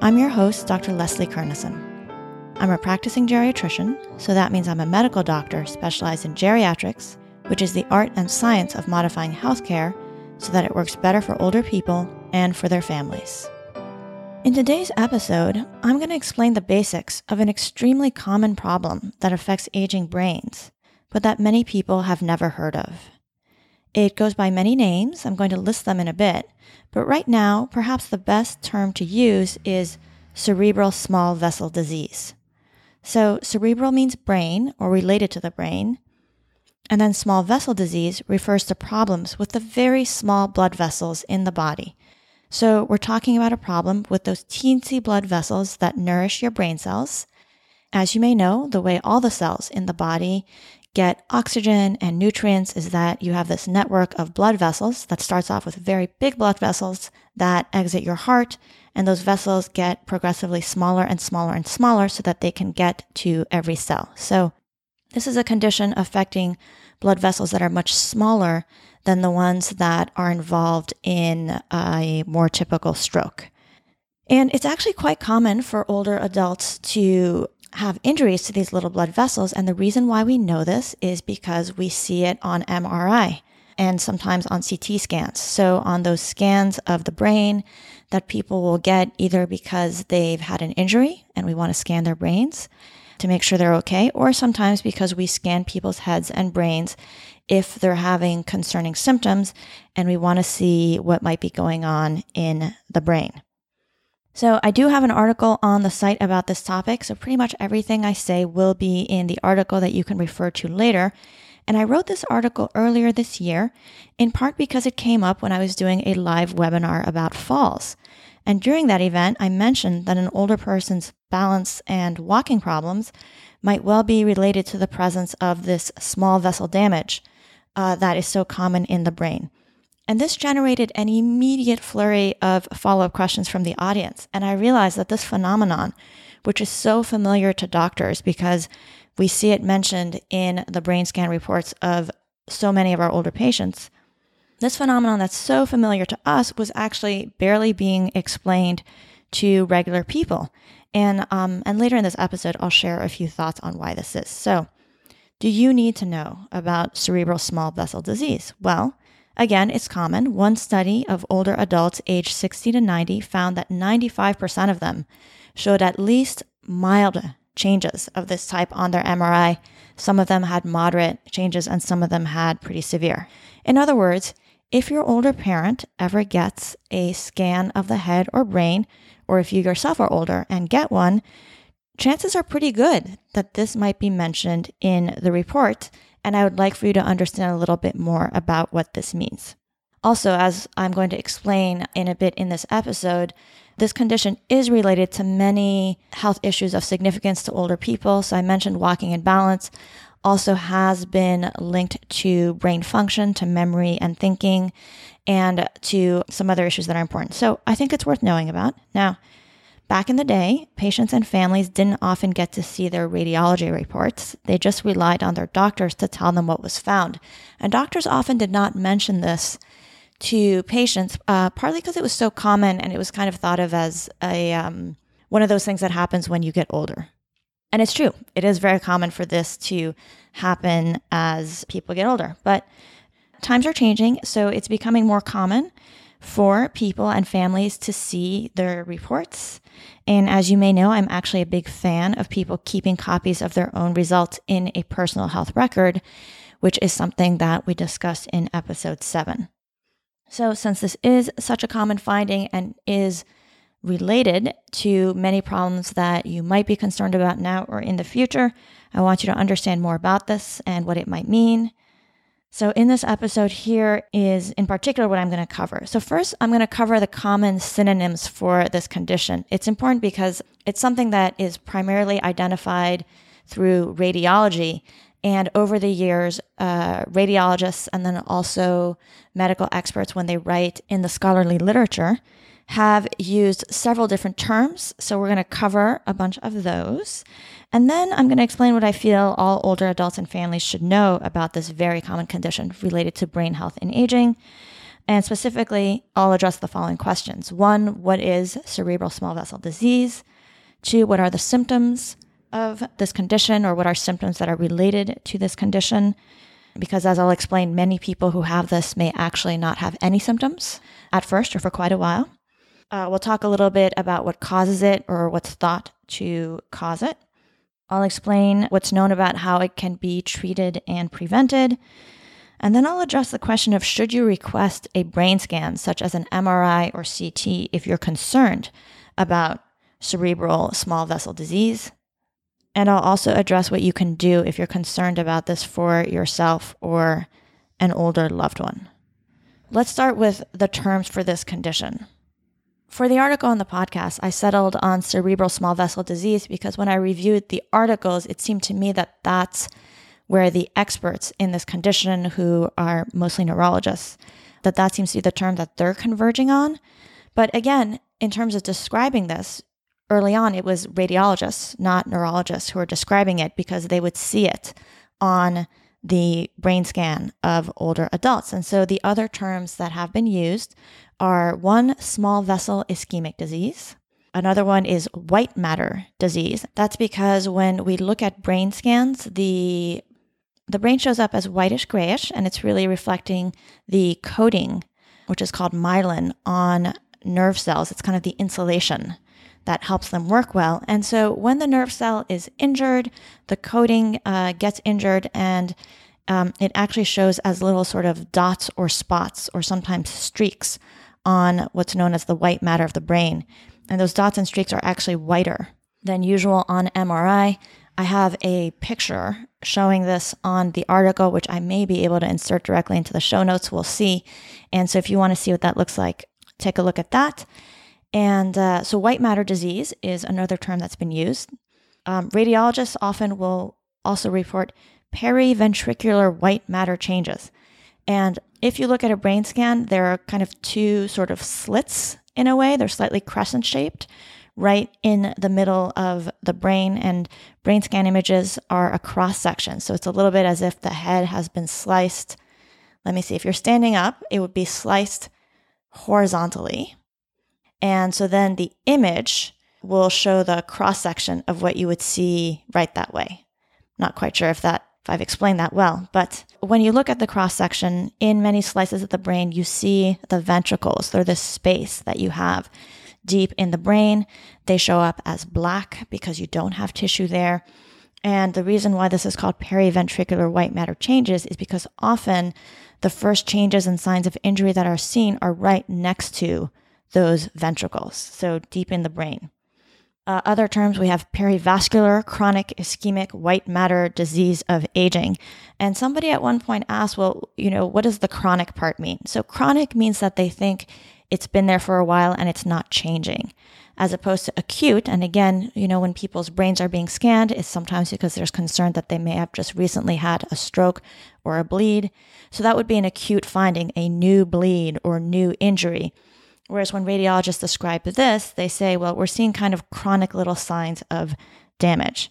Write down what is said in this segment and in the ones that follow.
I'm your host, Dr. Leslie Kernisan. I'm a practicing geriatrician, so that means I'm a medical doctor specialized in geriatrics, which is the art and science of modifying healthcare so that it works better for older people and for their families. In today's episode, I'm going to explain the basics of an extremely common problem that affects aging brains, but that many people have never heard of. It goes by many names. I'm going to list them in a bit, but right now, perhaps the best term to use is cerebral small vessel disease. So, cerebral means brain or related to the brain, and then small vessel disease refers to problems with the very small blood vessels in the body so we're talking about a problem with those teensy blood vessels that nourish your brain cells. As you may know, the way all the cells in the body get oxygen and nutrients is that you have this network of blood vessels that starts off with very big blood vessels that exit your heart. And those vessels get progressively smaller and smaller and smaller so that they can get to every cell. So this is a condition affecting blood vessels that are much smaller than the ones that are involved in a more typical stroke. And it's actually quite common for older adults to have injuries to these little blood vessels. And the reason why we know this is because we see it on MRI and sometimes on CT scans. So, on those scans of the brain that people will get either because they've had an injury and we want to scan their brains to make sure they're okay, or sometimes because we scan people's heads and brains if they're having concerning symptoms and we want to see what might be going on in the brain. So, I do have an article on the site about this topic. So, pretty much everything I say will be in the article that you can refer to later. And I wrote this article earlier this year, in part because it came up when I was doing a live webinar about falls. And during that event, I mentioned that an older person's balance and walking problems might well be related to the presence of this small vessel damage uh, that is so common in the brain. And this generated an immediate flurry of follow up questions from the audience. And I realized that this phenomenon, which is so familiar to doctors because we see it mentioned in the brain scan reports of so many of our older patients, this phenomenon that's so familiar to us was actually barely being explained to regular people. And, um, and later in this episode, I'll share a few thoughts on why this is. So, do you need to know about cerebral small vessel disease? Well, again, it's common. One study of older adults aged 60 to 90 found that 95% of them showed at least mild changes of this type on their MRI. Some of them had moderate changes and some of them had pretty severe. In other words, if your older parent ever gets a scan of the head or brain, or if you yourself are older and get one, chances are pretty good that this might be mentioned in the report, and I would like for you to understand a little bit more about what this means. Also, as I'm going to explain in a bit in this episode, this condition is related to many health issues of significance to older people. So I mentioned walking and balance also has been linked to brain function, to memory and thinking, and to some other issues that are important. So I think it's worth knowing about. Now, Back in the day, patients and families didn't often get to see their radiology reports. They just relied on their doctors to tell them what was found. And doctors often did not mention this to patients, uh, partly because it was so common and it was kind of thought of as a um, one of those things that happens when you get older. And it's true; it is very common for this to happen as people get older. But times are changing, so it's becoming more common for people and families to see their reports. And as you may know, I'm actually a big fan of people keeping copies of their own results in a personal health record, which is something that we discussed in episode seven. So, since this is such a common finding and is related to many problems that you might be concerned about now or in the future, I want you to understand more about this and what it might mean. So, in this episode, here is in particular what I'm going to cover. So, first, I'm going to cover the common synonyms for this condition. It's important because it's something that is primarily identified through radiology. And over the years, uh, radiologists and then also medical experts, when they write in the scholarly literature, have used several different terms. So we're going to cover a bunch of those. And then I'm going to explain what I feel all older adults and families should know about this very common condition related to brain health and aging. And specifically, I'll address the following questions. One, what is cerebral small vessel disease? Two, what are the symptoms of this condition or what are symptoms that are related to this condition? Because as I'll explain, many people who have this may actually not have any symptoms at first or for quite a while. Uh, we'll talk a little bit about what causes it or what's thought to cause it. I'll explain what's known about how it can be treated and prevented. And then I'll address the question of should you request a brain scan, such as an MRI or CT, if you're concerned about cerebral small vessel disease. And I'll also address what you can do if you're concerned about this for yourself or an older loved one. Let's start with the terms for this condition. For the article on the podcast, I settled on cerebral small vessel disease because when I reviewed the articles, it seemed to me that that's where the experts in this condition, who are mostly neurologists, that that seems to be the term that they're converging on. But again, in terms of describing this, early on it was radiologists, not neurologists, who were describing it because they would see it on the brain scan of older adults. And so the other terms that have been used are one, small vessel ischemic disease. Another one is white matter disease. That's because when we look at brain scans, the the brain shows up as whitish grayish, and it's really reflecting the coating, which is called myelin, on nerve cells. It's kind of the insulation that helps them work well. And so when the nerve cell is injured, the coating uh, gets injured and um, it actually shows as little sort of dots or spots or sometimes streaks on what's known as the white matter of the brain. And those dots and streaks are actually whiter than usual on MRI. I have a picture showing this on the article, which I may be able to insert directly into the show notes. We'll see. And so if you want to see what that looks like, take a look at that. And uh, so, white matter disease is another term that's been used. Um, radiologists often will also report periventricular white matter changes. And if you look at a brain scan, there are kind of two sort of slits in a way. They're slightly crescent shaped right in the middle of the brain. And brain scan images are a cross section. So it's a little bit as if the head has been sliced. Let me see. If you're standing up, it would be sliced horizontally. And so then the image will show the cross section of what you would see right that way. Not quite sure if that if I've explained that well, but when you look at the cross section in many slices of the brain, you see the ventricles. They're the space that you have deep in the brain. They show up as black because you don't have tissue there. And the reason why this is called periventricular white matter changes is because often the first changes and signs of injury that are seen are right next to those ventricles, so deep in the brain. Uh, other terms, we have perivascular chronic ischemic white matter disease of aging. And somebody at one point asked, well, you know, what does the chronic part mean? So, chronic means that they think it's been there for a while and it's not changing, as opposed to acute. And again, you know, when people's brains are being scanned, it's sometimes because there's concern that they may have just recently had a stroke or a bleed. So, that would be an acute finding, a new bleed or new injury. Whereas when radiologists describe this, they say, well, we're seeing kind of chronic little signs of damage.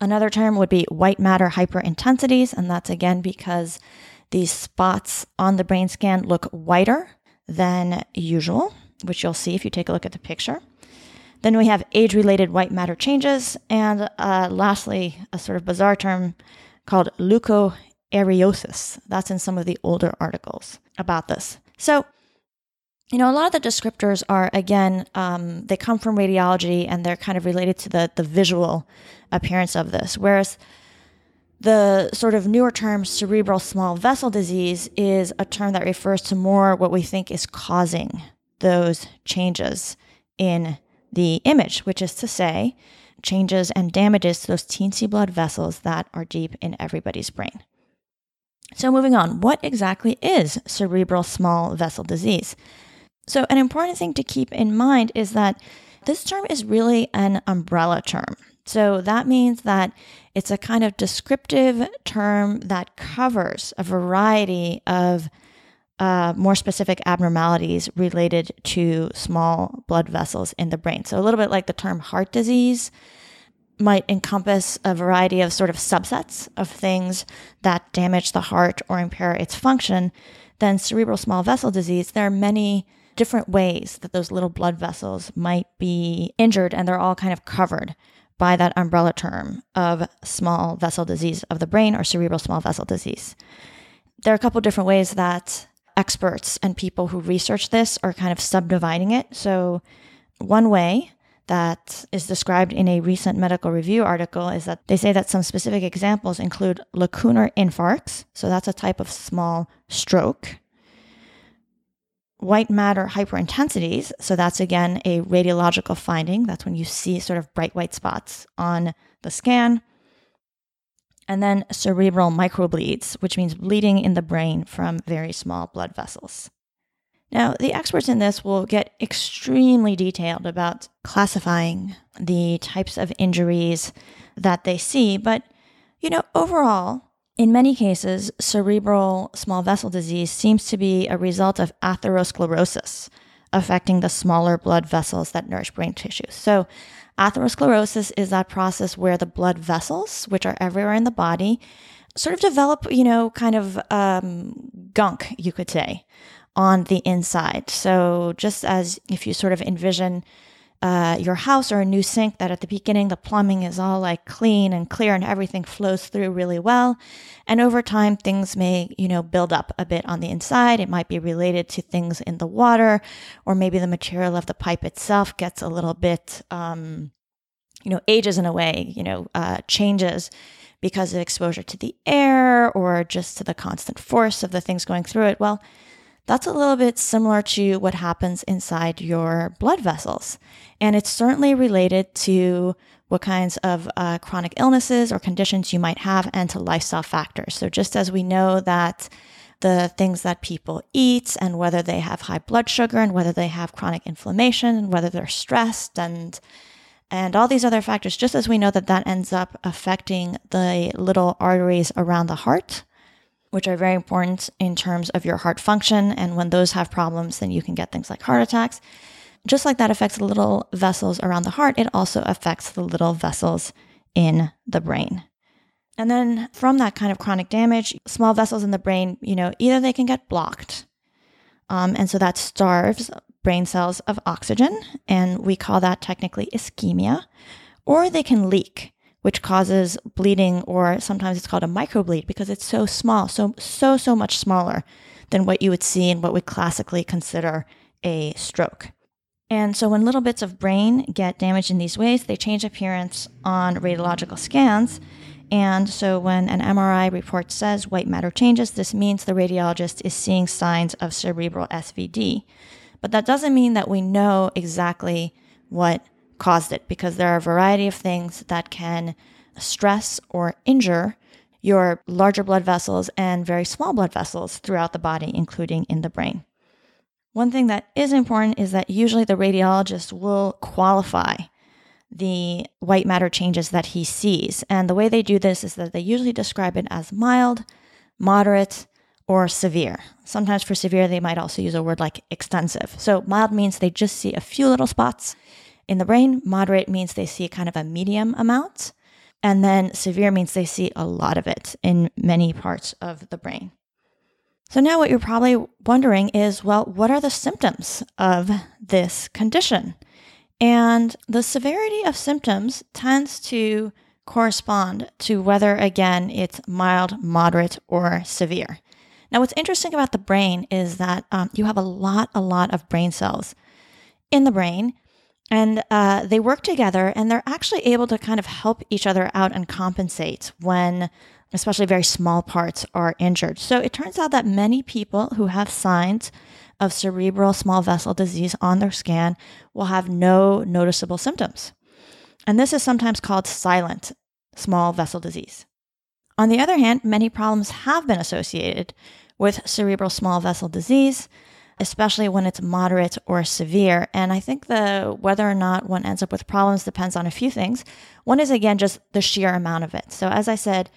Another term would be white matter hyperintensities, and that's again because these spots on the brain scan look whiter than usual, which you'll see if you take a look at the picture. Then we have age related white matter changes, and uh, lastly, a sort of bizarre term called leukoaraiosis. That's in some of the older articles about this. So, you know, a lot of the descriptors are again, um, they come from radiology and they're kind of related to the the visual appearance of this. Whereas the sort of newer term cerebral small vessel disease is a term that refers to more what we think is causing those changes in the image, which is to say, changes and damages to those teensy blood vessels that are deep in everybody's brain. So, moving on, what exactly is cerebral small vessel disease? So, an important thing to keep in mind is that this term is really an umbrella term. So, that means that it's a kind of descriptive term that covers a variety of uh, more specific abnormalities related to small blood vessels in the brain. So, a little bit like the term heart disease might encompass a variety of sort of subsets of things that damage the heart or impair its function, then cerebral small vessel disease, there are many different ways that those little blood vessels might be injured, and they're all kind of covered by that umbrella term of small vessel disease of the brain or cerebral small vessel disease. There are a couple different ways that experts and people who research this are kind of subdividing it. So, one way that is described in a recent medical review article is that they say that some specific examples include lacunar infarcts, so that's a type of small stroke, white matter hyperintensities, so that's again a radiological finding, that's when you see sort of bright white spots on the scan. And then cerebral microbleeds, which means bleeding in the brain from very small blood vessels. Now, the experts in this will get extremely detailed about classifying the types of injuries that they see, but you know, overall, in many cases, cerebral small vessel disease seems to be a result of atherosclerosis, affecting the smaller blood vessels that nourish brain tissues. So, atherosclerosis is that process where the blood vessels, which are everywhere in the body, sort of develop, you know, kind of um, gunk, you could say on the inside. So, just as if you sort of envision uh, your house or a new sink, that at the beginning the plumbing is all like clean and clear and everything flows through really well. And over time, things may, you know, build up a bit on the inside. It might be related to things in the water, or maybe the material of the pipe itself gets a little bit, um, you know, ages in a way, you know, uh, changes because of exposure to the air or just to the constant force of the things going through it. Well, that's a little bit similar to what happens inside your blood vessels. And it's certainly related to what kinds of uh, chronic illnesses or conditions you might have and to lifestyle factors. So, just as we know that the things that people eat and whether they have high blood sugar and whether they have chronic inflammation and whether they're stressed and and all these other factors just as we know that that ends up affecting the little arteries around the heart which are very important in terms of your heart function. And when those have problems, then you can get things like heart attacks. Just like that affects the little vessels around the heart, it also affects the little vessels in the brain. And then from that kind of chronic damage, small vessels in the brain, you know, either they can get blocked. Um, and so that starves brain cells of oxygen, and we call that technically ischemia, or they can leak which causes bleeding, or sometimes it's called a microbleed because it's so small, so, so, so much smaller than what you would see in what we classically consider a stroke. And so when little bits of brain get damaged in these ways, they change appearance on radiological scans. And so when an MRI report says white matter changes, this means the radiologist is seeing signs of cerebral SVD. But that doesn't mean that we know exactly what caused it because there are a variety of things that can stress or injure your larger blood vessels and very small blood vessels throughout the body, including in the brain. One thing that is important is that usually the radiologist will qualify the white matter changes that he sees. And the way they do this is that they usually describe it as mild, moderate, or severe. Sometimes for severe, they might also use a word like extensive. So mild means they just see a few little spots in the brain, moderate means they see kind of a medium amount. And then severe means they see a lot of it in many parts of the brain. So now what you're probably wondering is well, what are the symptoms of this condition? And the severity of symptoms tends to correspond to whether, again, it's mild, moderate, or severe. Now, what's interesting about the brain is that um, you have a lot, a lot of brain cells in the brain, and uh, they work together and they're actually able to kind of help each other out and compensate when especially very small parts are injured. So it turns out that many people who have signs of cerebral small vessel disease on their scan will have no noticeable symptoms. And this is sometimes called silent small vessel disease. On the other hand, many problems have been associated with cerebral small vessel disease, especially when it's moderate or severe. And I think the whether or not one ends up with problems depends on a few things. One is again just the sheer amount of it. So as I said,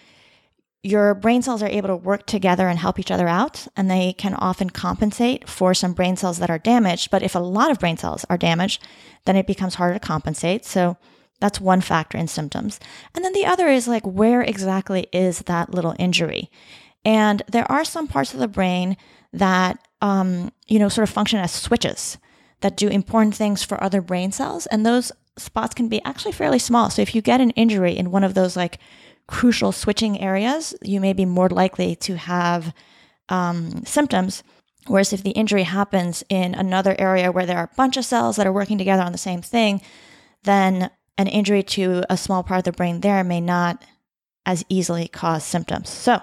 your brain cells are able to work together and help each other out, and they can often compensate for some brain cells that are damaged. But if a lot of brain cells are damaged, then it becomes harder to compensate. So that's one factor in symptoms. And then the other is like, where exactly is that little injury? And there are some parts of the brain that, um, you know, sort of function as switches that do important things for other brain cells. And those spots can be actually fairly small. So if you get an injury in one of those like crucial switching areas, you may be more likely to have um, symptoms. Whereas if the injury happens in another area where there are a bunch of cells that are working together on the same thing, then an injury to a small part of the brain there may not as easily cause symptoms. So,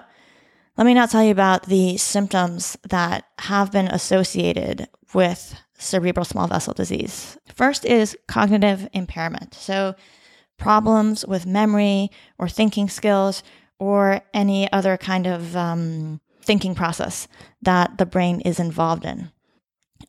let me now tell you about the symptoms that have been associated with cerebral small vessel disease. First is cognitive impairment. So, problems with memory or thinking skills or any other kind of um, thinking process that the brain is involved in.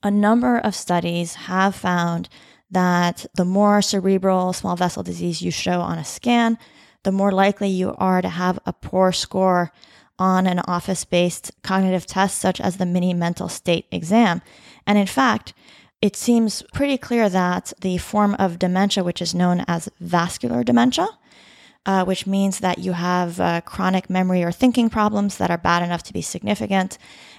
A number of studies have found that the more cerebral small vessel disease you show on a scan, the more likely you are to have a poor score on an office based cognitive test, such as the mini mental state exam. And in fact, it seems pretty clear that the form of dementia, which is known as vascular dementia, uh, which means that you have uh, chronic memory or thinking problems that are bad enough to be significant,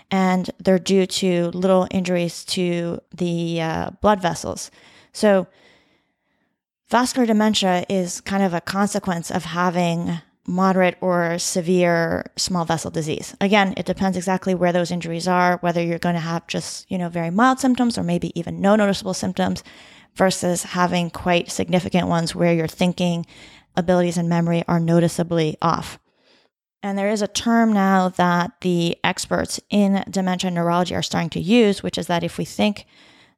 and they're due to little injuries to the uh, blood vessels. So, vascular dementia is kind of a consequence of having moderate or severe small vessel disease. Again, it depends exactly where those injuries are, whether you're going to have just, you know, very mild symptoms or maybe even no noticeable symptoms versus having quite significant ones where your thinking abilities and memory are noticeably off. And there is a term now that the experts in dementia neurology are starting to use, which is that if we think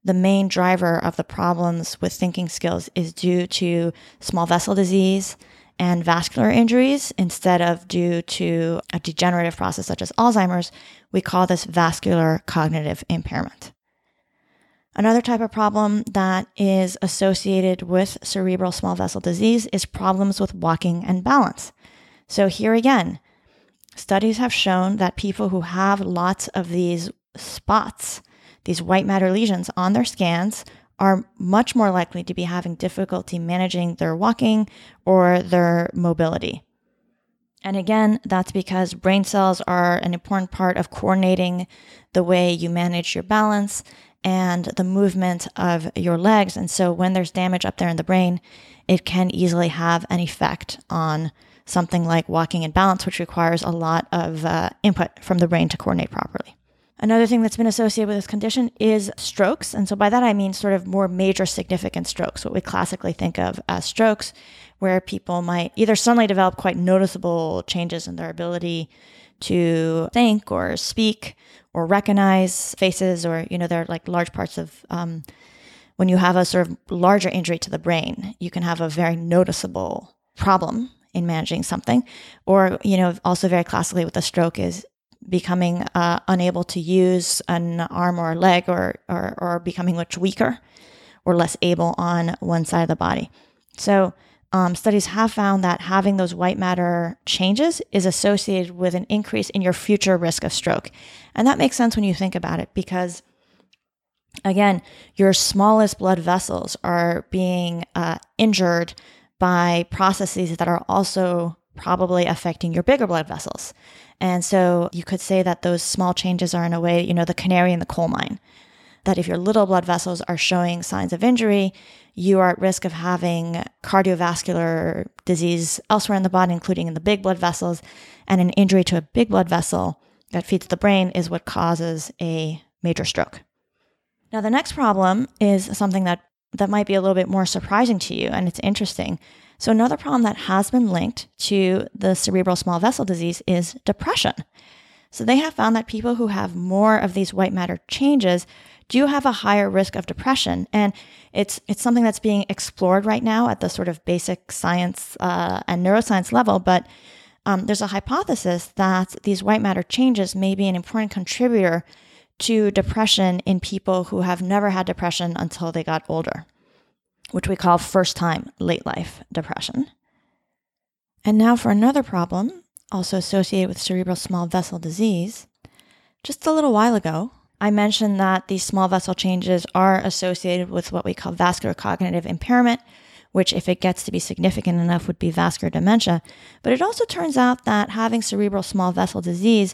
the main driver of the problems with thinking skills is due to small vessel disease, and vascular injuries instead of due to a degenerative process such as Alzheimer's, we call this vascular cognitive impairment. Another type of problem that is associated with cerebral small vessel disease is problems with walking and balance. So, here again, studies have shown that people who have lots of these spots, these white matter lesions on their scans, are much more likely to be having difficulty managing their walking or their mobility. And again, that's because brain cells are an important part of coordinating the way you manage your balance and the movement of your legs. And so when there's damage up there in the brain, it can easily have an effect on something like walking and balance, which requires a lot of uh, input from the brain to coordinate properly. Another thing that's been associated with this condition is strokes. And so by that I mean sort of more major significant strokes, what we classically think of as strokes, where people might either suddenly develop quite noticeable changes in their ability to think or speak or recognize faces or, you know, they're like large parts of um, when you have a sort of larger injury to the brain, you can have a very noticeable problem in managing something. Or, you know, also very classically with a stroke is becoming uh, unable to use an arm or a leg or, or, or becoming much weaker or less able on one side of the body. So, um, studies have found that having those white matter changes is associated with an increase in your future risk of stroke. And that makes sense when you think about it because, again, your smallest blood vessels are being uh, injured by processes that are also probably affecting your bigger blood vessels. And so you could say that those small changes are, in a way, you know, the canary in the coal mine. That if your little blood vessels are showing signs of injury, you are at risk of having cardiovascular disease elsewhere in the body, including in the big blood vessels. And an injury to a big blood vessel that feeds the brain is what causes a major stroke. Now, the next problem is something that, that might be a little bit more surprising to you, and it's interesting. So, another problem that has been linked to the cerebral small vessel disease is depression. So, they have found that people who have more of these white matter changes do have a higher risk of depression. And it's, it's something that's being explored right now at the sort of basic science uh, and neuroscience level. But um, there's a hypothesis that these white matter changes may be an important contributor to depression in people who have never had depression until they got older, which we call first time late life depression. And now for another problem, also associated with cerebral small vessel disease. Just a little while ago, I mentioned that these small vessel changes are associated with what we call vascular cognitive impairment, which, if it gets to be significant enough, would be vascular dementia. But it also turns out that having cerebral small vessel disease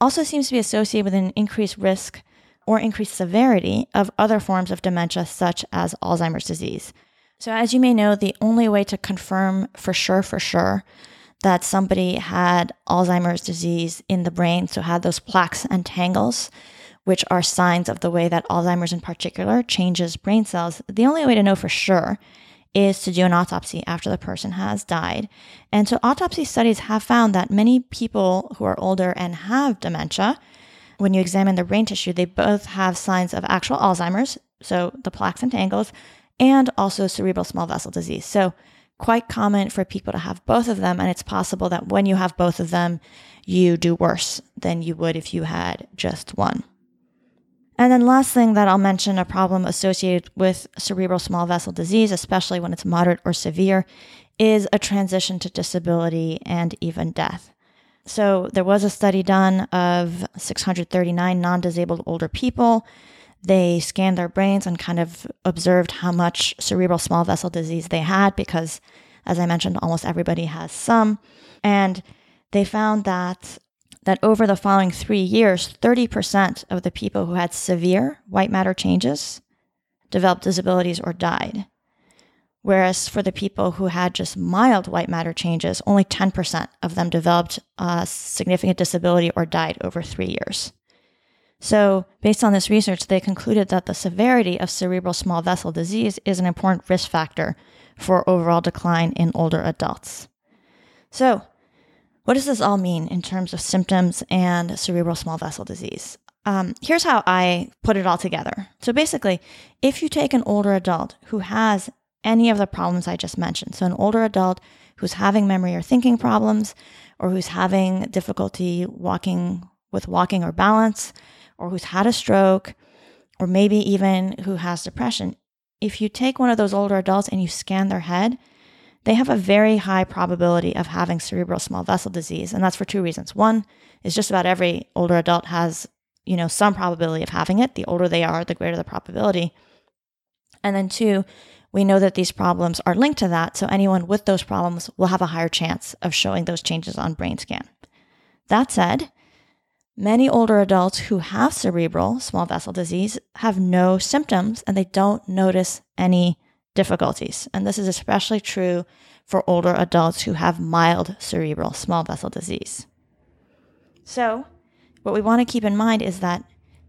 also seems to be associated with an increased risk or increased severity of other forms of dementia, such as Alzheimer's disease. So, as you may know, the only way to confirm for sure, for sure, that somebody had Alzheimer's disease in the brain, so had those plaques and tangles, which are signs of the way that Alzheimer's in particular changes brain cells, the only way to know for sure is to do an autopsy after the person has died. And so autopsy studies have found that many people who are older and have dementia, when you examine the brain tissue, they both have signs of actual Alzheimer's, so the plaques and tangles, and also cerebral small vessel disease. So quite common for people to have both of them. And it's possible that when you have both of them, you do worse than you would if you had just one. And then last thing that I'll mention a problem associated with cerebral small vessel disease, especially when it's moderate or severe, is a transition to disability and even death. So there was a study done of 639 non-disabled older people. They scanned their brains and kind of observed how much cerebral small vessel disease they had because as I mentioned almost everybody has some and they found that that over the following three years, 30% of the people who had severe white matter changes developed disabilities or died. Whereas for the people who had just mild white matter changes, only 10% of them developed a significant disability or died over three years. So, based on this research, they concluded that the severity of cerebral small vessel disease is an important risk factor for overall decline in older adults. So, what does this all mean in terms of symptoms and cerebral small vessel disease? Um, here's how I put it all together. So basically, if you take an older adult who has any of the problems I just mentioned, so an older adult who's having memory or thinking problems, or who's having difficulty walking with walking or balance, or who's had a stroke, or maybe even who has depression, if you take one of those older adults and you scan their head, they have a very high probability of having cerebral small vessel disease. And that's for two reasons. One is just about every older adult has, you know, some probability of having it. The older they are, the greater the probability. And then two, we know that these problems are linked to that. So anyone with those problems will have a higher chance of showing those changes on brain scan. That said, many older adults who have cerebral small vessel disease have no symptoms and they don't notice any difficulties. And this is especially true for older adults who have mild cerebral small vessel disease. So, what we want to keep in mind is that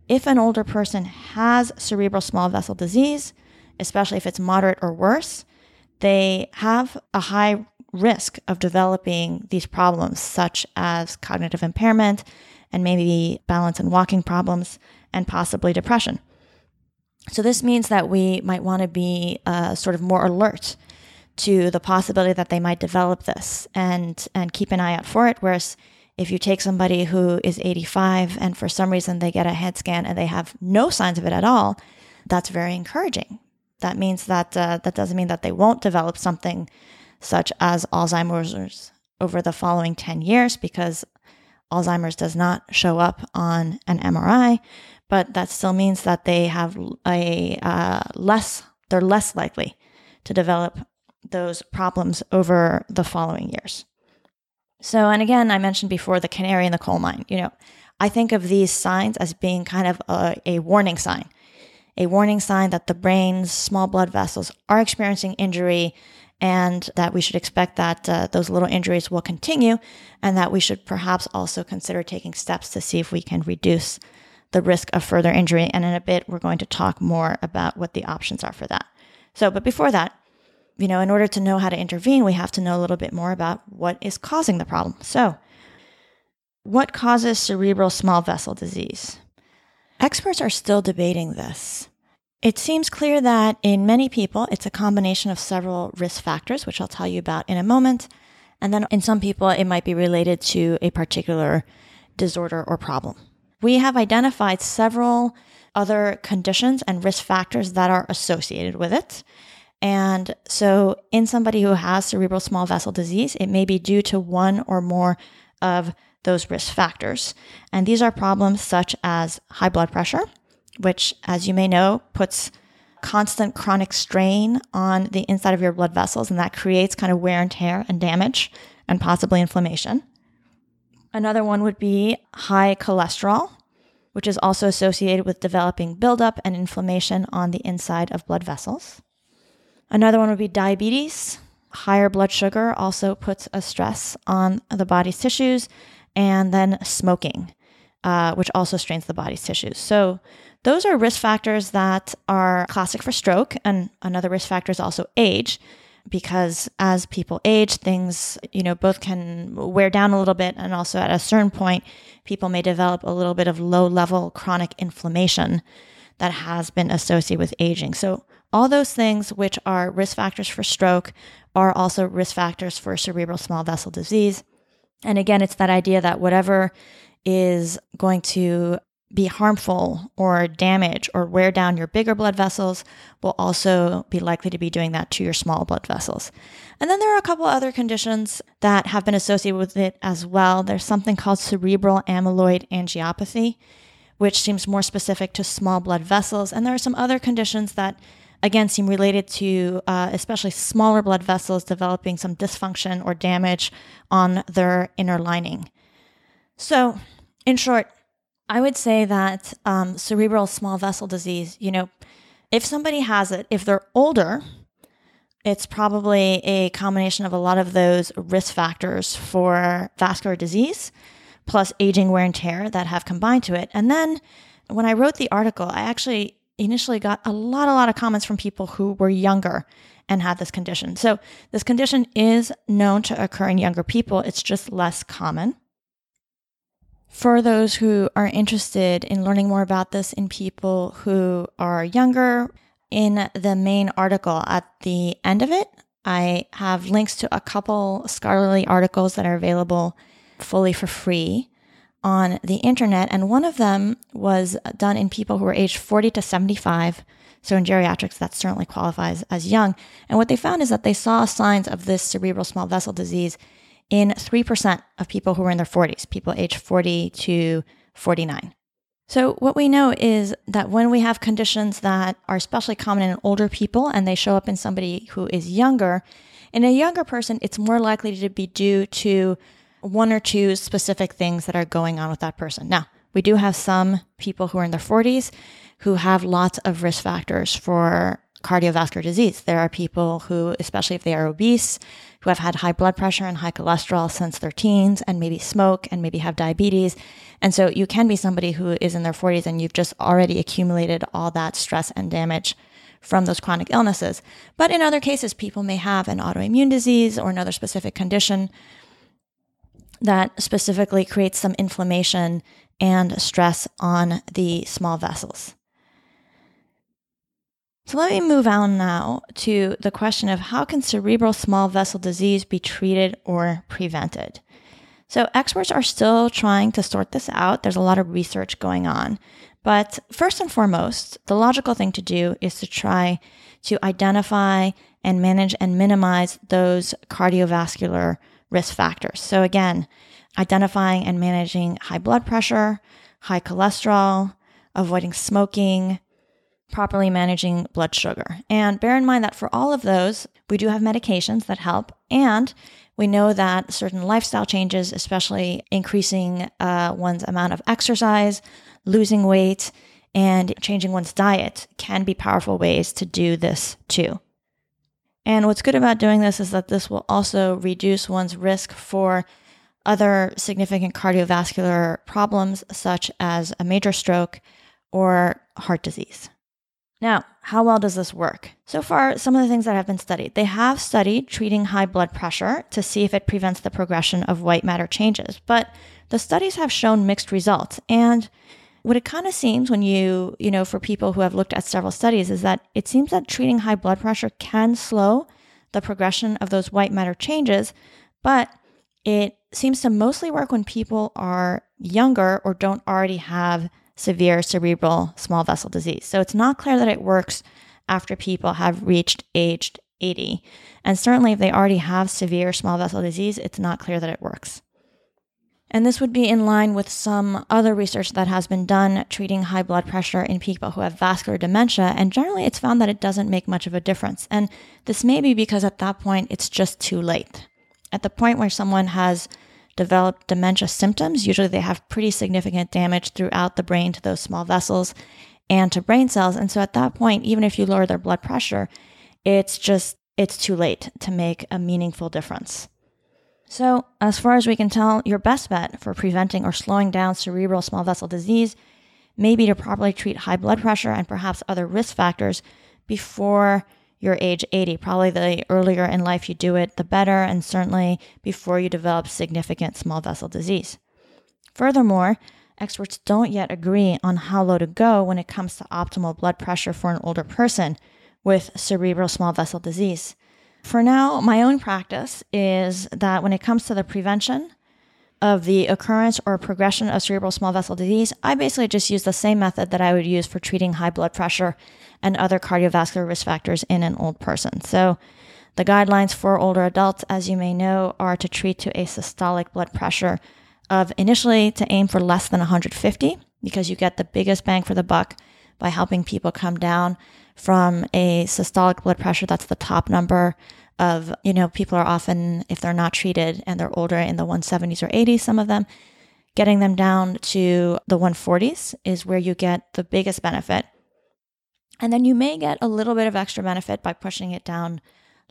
if an older person has cerebral small vessel disease, especially if it's moderate or worse, they have a high risk of developing these problems, such as cognitive impairment and maybe balance and walking problems, and possibly depression. So this means that we might want to be uh, sort of more alert to the possibility that they might develop this and and keep an eye out for it. Whereas if you take somebody who is 85 and for some reason they get a head scan and they have no signs of it at all, that's very encouraging. That means that uh, that doesn't mean that they won't develop something such as Alzheimer's over the following 10 years because Alzheimer's does not show up on an MRI, but that still means that they have a uh, less they're less likely to develop those problems over the following years. So, and again, I mentioned before the canary in the coal mine. You know, I think of these signs as being kind of a, a warning sign, a warning sign that the brain's small blood vessels are experiencing injury and that we should expect that uh, those little injuries will continue and that we should perhaps also consider taking steps to see if we can reduce the risk of further injury. And in a bit, we're going to talk more about what the options are for that. So, but before that, you know, in order to know how to intervene, we have to know a little bit more about what is causing the problem. So, what causes cerebral small vessel disease? Experts are still debating this. It seems clear that in many people, it's a combination of several risk factors, which I'll tell you about in a moment, And then in some people, it might be related to a particular disorder or problem. We have identified several other conditions and risk factors that are associated with it. And so, in somebody who has cerebral small vessel disease, it may be due to one or more of those risk factors. And these are problems such as high blood pressure, which, as you may know, puts constant chronic strain on the inside of your blood vessels, and that creates kind of wear and tear and damage and possibly inflammation. Another one would be high cholesterol, which is also associated with developing buildup and inflammation on the inside of blood vessels. Another one would be diabetes. Higher blood sugar also puts a stress on the body's tissues, and then smoking, uh, which also strains the body's tissues. So, those are risk factors that are classic for stroke. And another risk factor is also age, because as people age, things, you know, both can wear down a little bit. And also at a certain point, people may develop a little bit of low level chronic inflammation that has been associated with aging. So, all those things which are risk factors for stroke are also risk factors for cerebral small vessel disease. And again, it's that idea that whatever is going to be harmful or damage or wear down your bigger blood vessels will also be likely to be doing that to your small blood vessels. And then there are a couple other conditions that have been associated with it as well. There's something called cerebral amyloid angiopathy, which seems more specific to small blood vessels. And there are some other conditions that, again, seem related to uh, especially smaller blood vessels developing some dysfunction or damage on their inner lining. So, in short, I would say that um, cerebral small vessel disease, you know, if somebody has it, if they're older, it's probably a combination of a lot of those risk factors for vascular disease, plus aging wear and tear that have combined to it. And then when I wrote the article, I actually initially got a lot, a lot of comments from people who were younger and had this condition. So this condition is known to occur in younger people, it's just less common. For those who are interested in learning more about this in people who are younger, in the main article at the end of it, I have links to a couple scholarly articles that are available fully for free on the internet. And one of them was done in people who were aged 40 to 75. So in geriatrics, that certainly qualifies as young. And what they found is that they saw signs of this cerebral small vessel disease in 3% of people who were in their 40s, people aged 40 to 49. So, what we know is that when we have conditions that are especially common in older people and they show up in somebody who is younger, in a younger person, it's more likely to be due to one or two specific things that are going on with that person. Now, we do have some people who are in their 40s who have lots of risk factors for cardiovascular disease. There are people who, especially if they are obese, who have had high blood pressure and high cholesterol since their teens and maybe smoke and maybe have diabetes. And so you can be somebody who is in their 40s and you've just already accumulated all that stress and damage from those chronic illnesses. But in other cases, people may have an autoimmune disease or another specific condition that specifically creates some inflammation and stress on the small vessels. So let me move on now to the question of how can cerebral small vessel disease be treated or prevented? So experts are still trying to sort this out. There's a lot of research going on. But first and foremost, the logical thing to do is to try to identify and manage and minimize those cardiovascular risk factors. So again, identifying and managing high blood pressure, high cholesterol, avoiding smoking, properly managing blood sugar. And bear in mind that for all of those, we do have medications that help. And we know that certain lifestyle changes, especially increasing uh, one's amount of exercise, losing weight, and changing one's diet, can be powerful ways to do this too. And what's good about doing this is that this will also reduce one's risk for other significant cardiovascular problems, such as a major stroke or heart disease. Now, how well does this work? So far, some of the things that have been studied. They have studied treating high blood pressure to see if it prevents the progression of white matter changes, but the studies have shown mixed results. And what it kind of seems when you, you know, for people who have looked at several studies is that it seems that treating high blood pressure can slow the progression of those white matter changes, But it seems to mostly work when people are younger or don't already have severe cerebral small vessel disease. So it's not clear that it works after people have reached aged 80. And certainly if they already have severe small vessel disease, it's not clear that it works. And this would be in line with some other research that has been done treating high blood pressure in people who have vascular dementia. And generally, it's found that it doesn't make much of a difference. And this may be because at that point, it's just too late. At the point where someone has developed dementia symptoms, usually they have pretty significant damage throughout the brain to those small vessels and to brain cells. And so at that point, even if you lower their blood pressure, it's just, it's too late to make a meaningful difference. So, as far as we can tell, your best bet for preventing or slowing down cerebral small vessel disease may be to properly treat high blood pressure and perhaps other risk factors before your age 80. Probably the earlier in life you do it, the better, and certainly before you develop significant small vessel disease. Furthermore, experts don't yet agree on how low to go when it comes to optimal blood pressure for an older person with cerebral small vessel disease. For now, my own practice is that when it comes to the prevention of the occurrence or progression of cerebral small vessel disease, I basically just use the same method that I would use for treating high blood pressure and other cardiovascular risk factors in an old person. So, the guidelines for older adults, as you may know, are to treat to a systolic blood pressure of initially to aim for less than 150 because you get the biggest bang for the buck by helping people come down from a systolic blood pressure that's the top number of you know people are often if they're not treated and they're older in the 170s or 80s some of them getting them down to the 140s is where you get the biggest benefit. And then you may get a little bit of extra benefit by pushing it down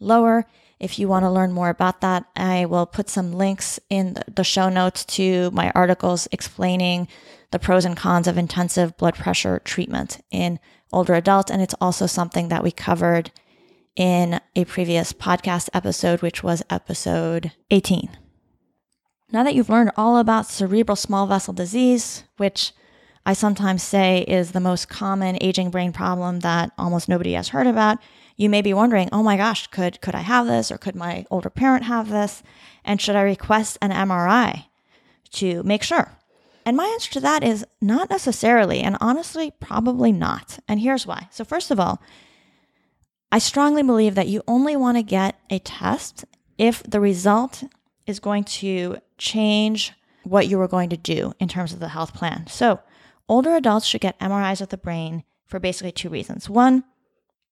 lower. If you want to learn more about that i will put some links in the show notes to my articles explaining the pros and cons of intensive blood pressure treatment in older adults. And it's also something that we covered in a previous podcast episode, which was episode 18. Now that you've learned all about cerebral small vessel disease, which I sometimes say is the most common aging brain problem that almost nobody has heard about, you may be wondering, oh my gosh, could, could I have this or could my older parent have this? And should I request an MRI to make sure? And my answer to that is not necessarily, and honestly, probably not. And here's why. So, first of all, I strongly believe that you only want to get a test if the result is going to change what you were going to do in terms of the health plan. So, older adults should get MRIs of the brain for basically two reasons. One,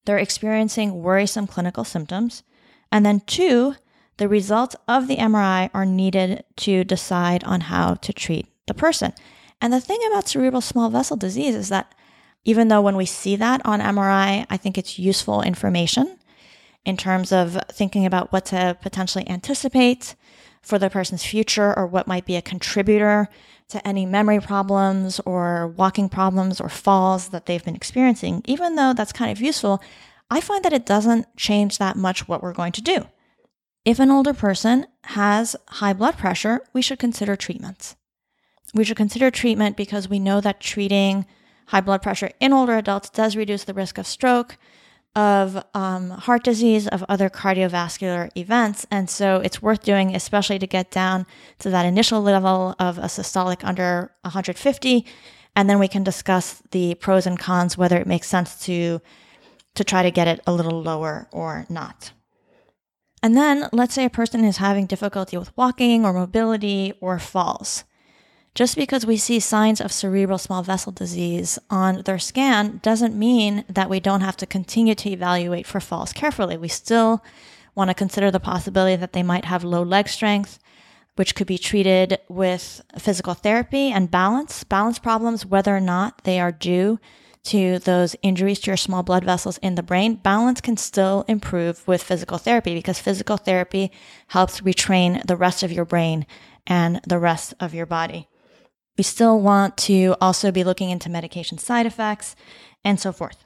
they're experiencing worrisome clinical symptoms. And then two, the results of the MRI are needed to decide on how to treat the person. And the thing about cerebral small vessel disease is that even though when we see that on MRI, I think it's useful information in terms of thinking about what to potentially anticipate for the person's future or what might be a contributor to any memory problems or walking problems or falls that they've been experiencing. Even though that's kind of useful, I find that it doesn't change that much what we're going to do. If an older person has high blood pressure, we should consider treatments we should consider treatment because we know that treating high blood pressure in older adults does reduce the risk of stroke, of um, heart disease, of other cardiovascular events. And so it's worth doing, especially to get down to that initial level of a systolic under 150. And then we can discuss the pros and cons, whether it makes sense to, to try to get it a little lower or not. And then let's say a person is having difficulty with walking or mobility or falls. Just because we see signs of cerebral small vessel disease on their scan doesn't mean that we don't have to continue to evaluate for falls carefully. We still want to consider the possibility that they might have low leg strength, which could be treated with physical therapy and balance, balance problems, whether or not they are due to those injuries to your small blood vessels in the brain, balance can still improve with physical therapy because physical therapy helps retrain the rest of your brain and the rest of your body. We still want to also be looking into medication side effects and so forth.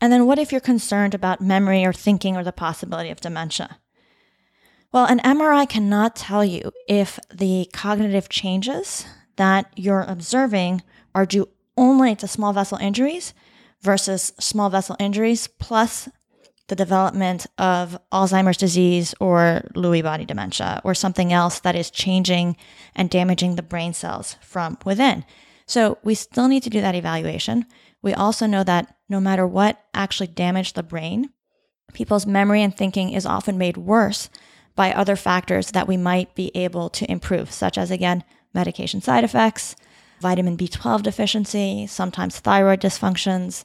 And then, what if you're concerned about memory or thinking or the possibility of dementia? Well, an MRI cannot tell you if the cognitive changes that you're observing are due only to small vessel injuries versus small vessel injuries plus the development of Alzheimer's disease or Lewy body dementia or something else that is changing and damaging the brain cells from within. So we still need to do that evaluation. We also know that no matter what actually damaged the brain, people's memory and thinking is often made worse by other factors that we might be able to improve, such as, again, medication side effects, vitamin B12 deficiency, sometimes thyroid dysfunctions,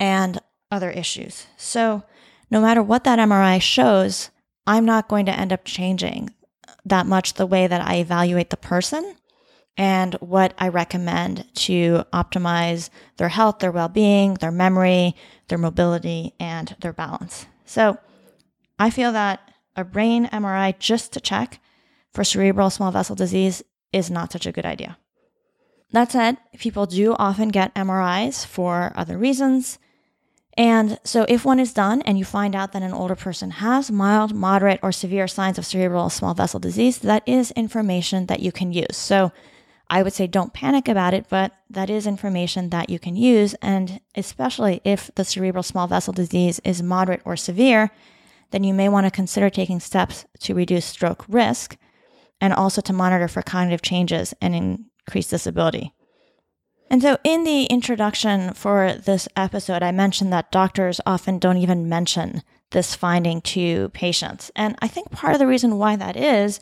and other issues. So, no matter what that MRI shows, I'm not going to end up changing that much the way that I evaluate the person and what I recommend to optimize their health, their well being, their memory, their mobility, and their balance. So, I feel that a brain MRI just to check for cerebral small vessel disease is not such a good idea. That said, people do often get MRIs for other reasons. And so, if one is done and you find out that an older person has mild, moderate, or severe signs of cerebral small vessel disease, that is information that you can use. So, I would say don't panic about it, but that is information that you can use. And especially if the cerebral small vessel disease is moderate or severe, then you may want to consider taking steps to reduce stroke risk and also to monitor for cognitive changes and increased disability. And so, in the introduction for this episode, I mentioned that doctors often don't even mention this finding to patients. And I think part of the reason why that is,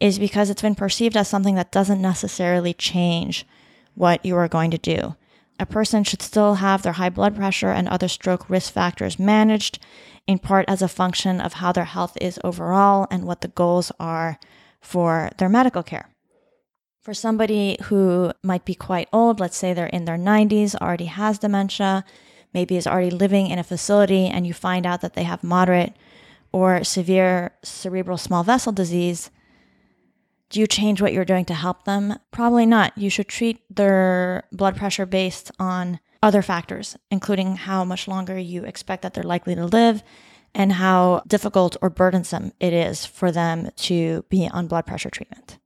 is because it's been perceived as something that doesn't necessarily change what you are going to do. A person should still have their high blood pressure and other stroke risk factors managed, in part as a function of how their health is overall and what the goals are for their medical care. For somebody who might be quite old, let's say they're in their 90s, already has dementia, maybe is already living in a facility, and you find out that they have moderate or severe cerebral small vessel disease, do you change what you're doing to help them? Probably not. You should treat their blood pressure based on other factors, including how much longer you expect that they're likely to live and how difficult or burdensome it is for them to be on blood pressure treatment.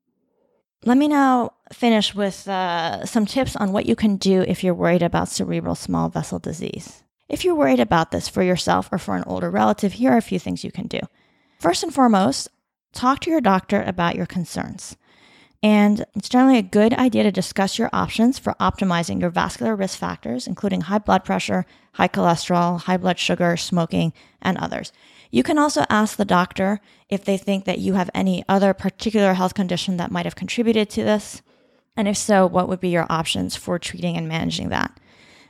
Let me now finish with uh, some tips on what you can do if you're worried about cerebral small vessel disease. If you're worried about this for yourself or for an older relative, here are a few things you can do. First and foremost, talk to your doctor about your concerns. And it's generally a good idea to discuss your options for optimizing your vascular risk factors, including high blood pressure, high cholesterol, high blood sugar, smoking, and others. You can also ask the doctor if they think that you have any other particular health condition that might have contributed to this. And if so, what would be your options for treating and managing that?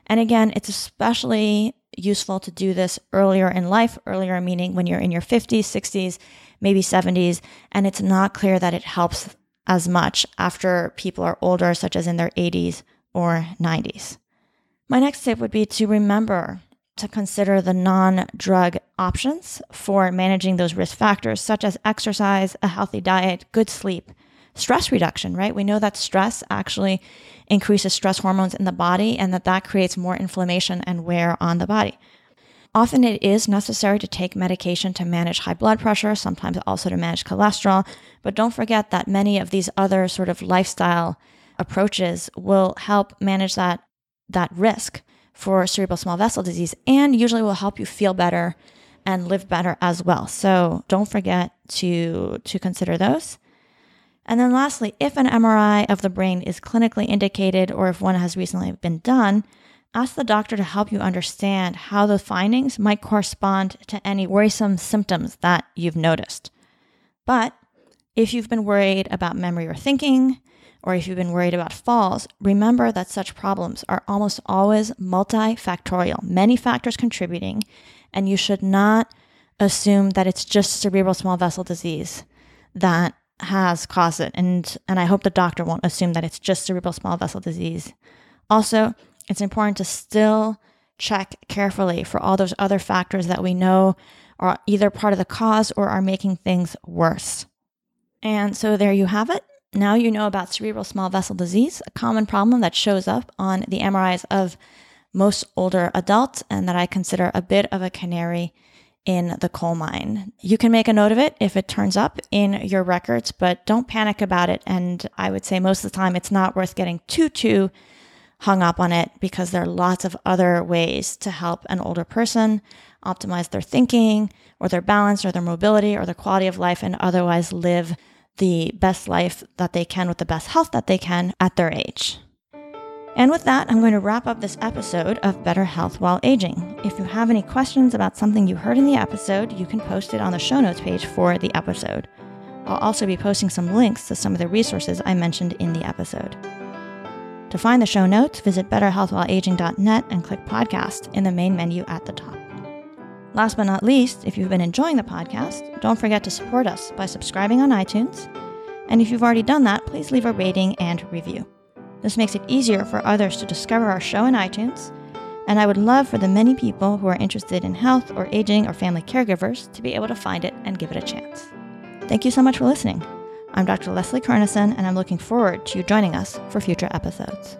And again, it's especially useful to do this earlier in life, earlier meaning when you're in your 50s, 60s, maybe 70s, and it's not clear that it helps as much after people are older, such as in their 80s or 90s. My next tip would be to remember to consider the non drug options for managing those risk factors, such as exercise, a healthy diet, good sleep, stress reduction, right? We know that stress actually increases stress hormones in the body and that that creates more inflammation and wear on the body. Often it is necessary to take medication to manage high blood pressure, sometimes also to manage cholesterol, but don't forget that many of these other sort of lifestyle approaches will help manage that that risk for cerebral small vessel disease and usually will help you feel better and live better as well. So don't forget to, to consider those. And then lastly, if an MRI of the brain is clinically indicated or if one has recently been done, ask the doctor to help you understand how the findings might correspond to any worrisome symptoms that you've noticed. But if you've been worried about memory or thinking, or if you've been worried about falls, remember that such problems are almost always multifactorial, many factors contributing, and you should not assume that it's just cerebral small vessel disease that has caused it. And, and I hope the doctor won't assume that it's just cerebral small vessel disease. Also, it's important to still check carefully for all those other factors that we know are either part of the cause or are making things worse. And so there you have it. Now you know about cerebral small vessel disease, a common problem that shows up on the MRIs of most older adults, and that I consider a bit of a canary in the coal mine. You can make a note of it if it turns up in your records, but don't panic about it. And I would say most of the time it's not worth getting too, too hung up on it because there are lots of other ways to help an older person. optimize their thinking or their balance or their mobility or their quality of life and otherwise live the best life that they can with the best health that they can at their age. And with that, I'm going to wrap up this episode of Better Health While Aging. If you have any questions about something you heard in the episode, you can post it on the show notes page for the episode. I'll also be posting some links to some of the resources I mentioned in the episode. To find the show notes, visit betterhealthwhileaging.net and click podcast in the main menu at the top. Last but not least, if you've been enjoying the podcast, don't forget to support us by subscribing on iTunes. And if you've already done that, please leave a rating and review. This makes it easier for others to discover our show in iTunes, and I would love for the many people who are interested in health or aging or family caregivers to be able to find it and give it a chance. Thank you so much for listening. I'm Dr. Leslie Kernisan, and I'm looking forward to you joining us for future episodes.